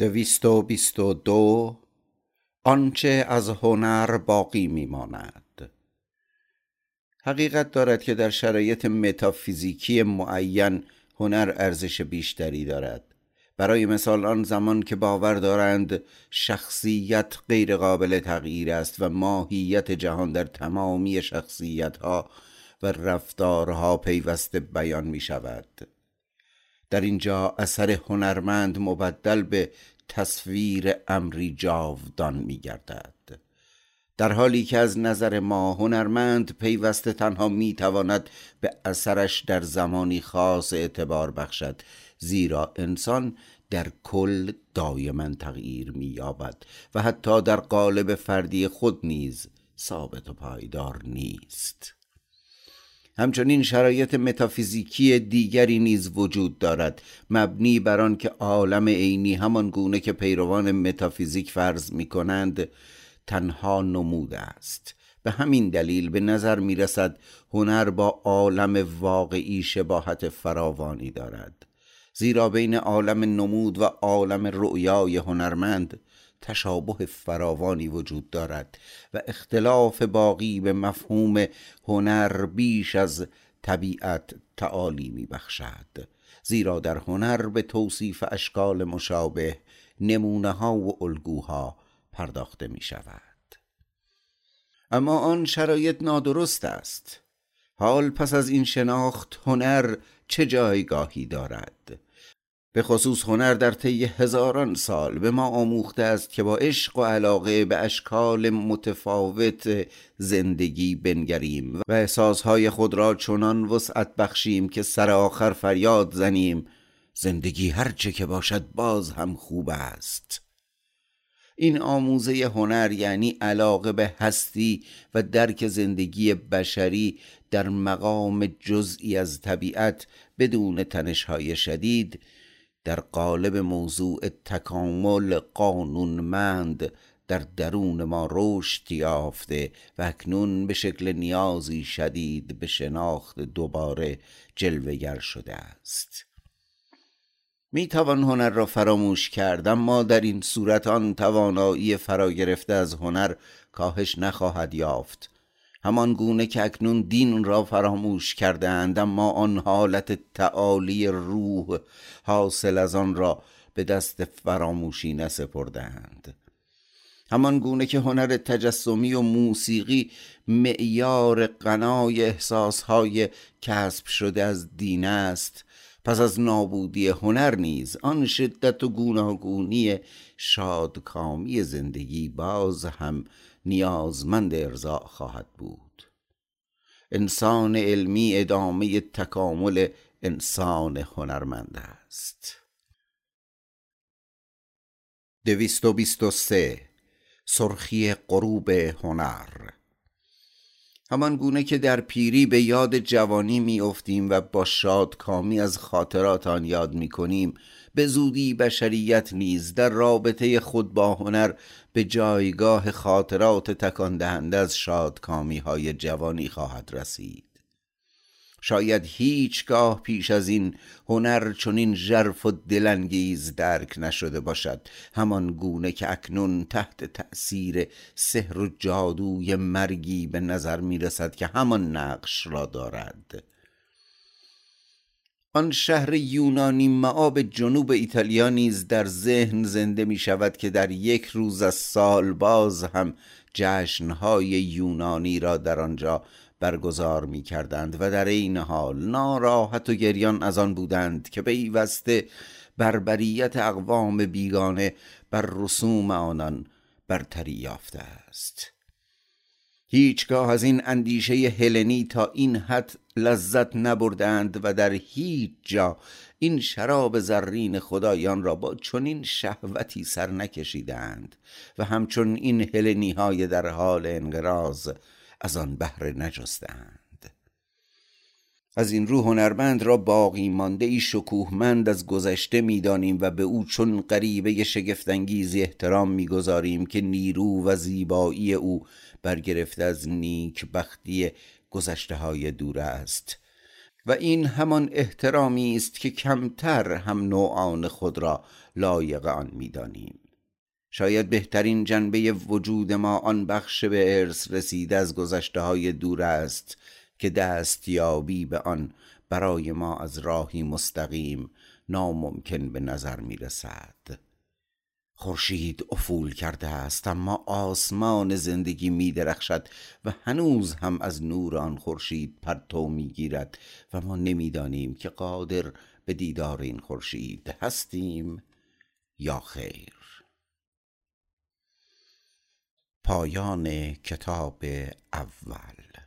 دویست و بیست و دو آنچه از هنر باقی میماند. حقیقت دارد که در شرایط متافیزیکی معین هنر ارزش بیشتری دارد. برای مثال آن زمان که باور دارند شخصیت غیر قابل تغییر است و ماهیت جهان در تمامی شخصیت ها و رفتارها پیوسته بیان می شود در اینجا اثر هنرمند مبدل به تصویر امری جاودان می گردد در حالی که از نظر ما هنرمند پیوسته تنها می تواند به اثرش در زمانی خاص اعتبار بخشد زیرا انسان در کل دایما تغییر می یابد و حتی در قالب فردی خود نیز ثابت و پایدار نیست. همچنین شرایط متافیزیکی دیگری نیز وجود دارد مبنی بر آن که عالم عینی همان گونه که پیروان متافیزیک فرض می کنند تنها نمود است. به همین دلیل به نظر می رسد هنر با عالم واقعی شباهت فراوانی دارد. زیرا بین عالم نمود و عالم رؤیای هنرمند تشابه فراوانی وجود دارد و اختلاف باقی به مفهوم هنر بیش از طبیعت تعالی می بخشد زیرا در هنر به توصیف اشکال مشابه نمونه ها و الگوها پرداخته می شود اما آن شرایط نادرست است. حال پس از این شناخت هنر چه جایگاهی دارد؟ به خصوص هنر در طی هزاران سال به ما آموخته است که با عشق و علاقه به اشکال متفاوت زندگی بنگریم و احساسهای خود را چنان وسعت بخشیم که سر آخر فریاد زنیم زندگی هرچه که باشد باز هم خوب است. این آموزه هنر یعنی علاقه به هستی و درک زندگی بشری در مقام جزئی از طبیعت بدون تنشهای شدید در قالب موضوع تکامل قانونمند در درون ما رشد یافته و اکنون به شکل نیازی شدید به شناخت دوباره جلوگر شده است. می توان هنر را فراموش کرد اما در این صورت آن توانایی فرا گرفته از هنر کاهش نخواهد یافت. همان گونه که اکنون دین را فراموش کردند اما آن حالت تعالی روح حاصل از آن را به دست فراموشی نسپردند همان گونه که هنر تجسمی و موسیقی معیار غنای احساسهای کسب شده از دین است پس از نابودی هنر نیز آن شدت و گوناگونی شادکامی زندگی باز هم نیازمند ارضا خواهد بود. انسان علمی ادامه تکامل انسان هنرمند است. دویست و بیست و سه. سرخی غروب هنر. همان گونه که در پیری به یاد جوانی میافتیم و با شادکامی از خاطرات آن یاد می‌کنیم به زودی بشریت نیز در رابطه خود با هنر به جایگاه خاطرات تکان دهنده از شادکامی های جوانی خواهد رسید. شاید هیچگاه پیش از این هنر چنین ژرف و دلانگیز درک نشده باشد. همان گونه که اکنون تحت تأثیر سحر و جادوی مرگی به نظر می رسد که همان نقش را دارد. آن شهر یونانی معاب جنوب ایتالیا نیز در ذهن زنده می شود که در یک روز از سال باز هم جشنهای یونانی را در آنجا برگزار می کردند و در این حال ناراحت و گریان از آن بودند که پیوسته بربریت اقوام بیگانه بر رسوم آنان برتری یافته است. هیچگاه از این اندیشه هلنی تا این حد لذت نبردند و در هیچ جا این شراب زرین خدایان را با چنین شهوتی سر نکشیدند و همچون این هلنی های در حال انقراض از آن بهره نجستند. از این رو هنرمند را باقی مانده ای شکوهمند از گذشته می‌دانیم و به او چون غریبه شگفتانگیزی احترام می‌گذاریم که نیرو و زیبایی او برگرفته از نیک بختی گذشته های دور است. و این همان احترامی است که کمتر هم نوعان خود را لایق آن می‌دانیم. شاید بهترین جنبه وجود ما آن بخش به ارث رسیده از گذشته های دور است که دستیابی به آن برای ما از راهی مستقیم ناممکن به نظر می رسد خورشید افول کرده است اما آسمان زندگی می درخشد و هنوز هم از نور آن خورشید پرتو می گیرد و ما نمی‌دانیم که قادر به دیدار این خورشید هستیم یا خیر. پایان کتاب اول.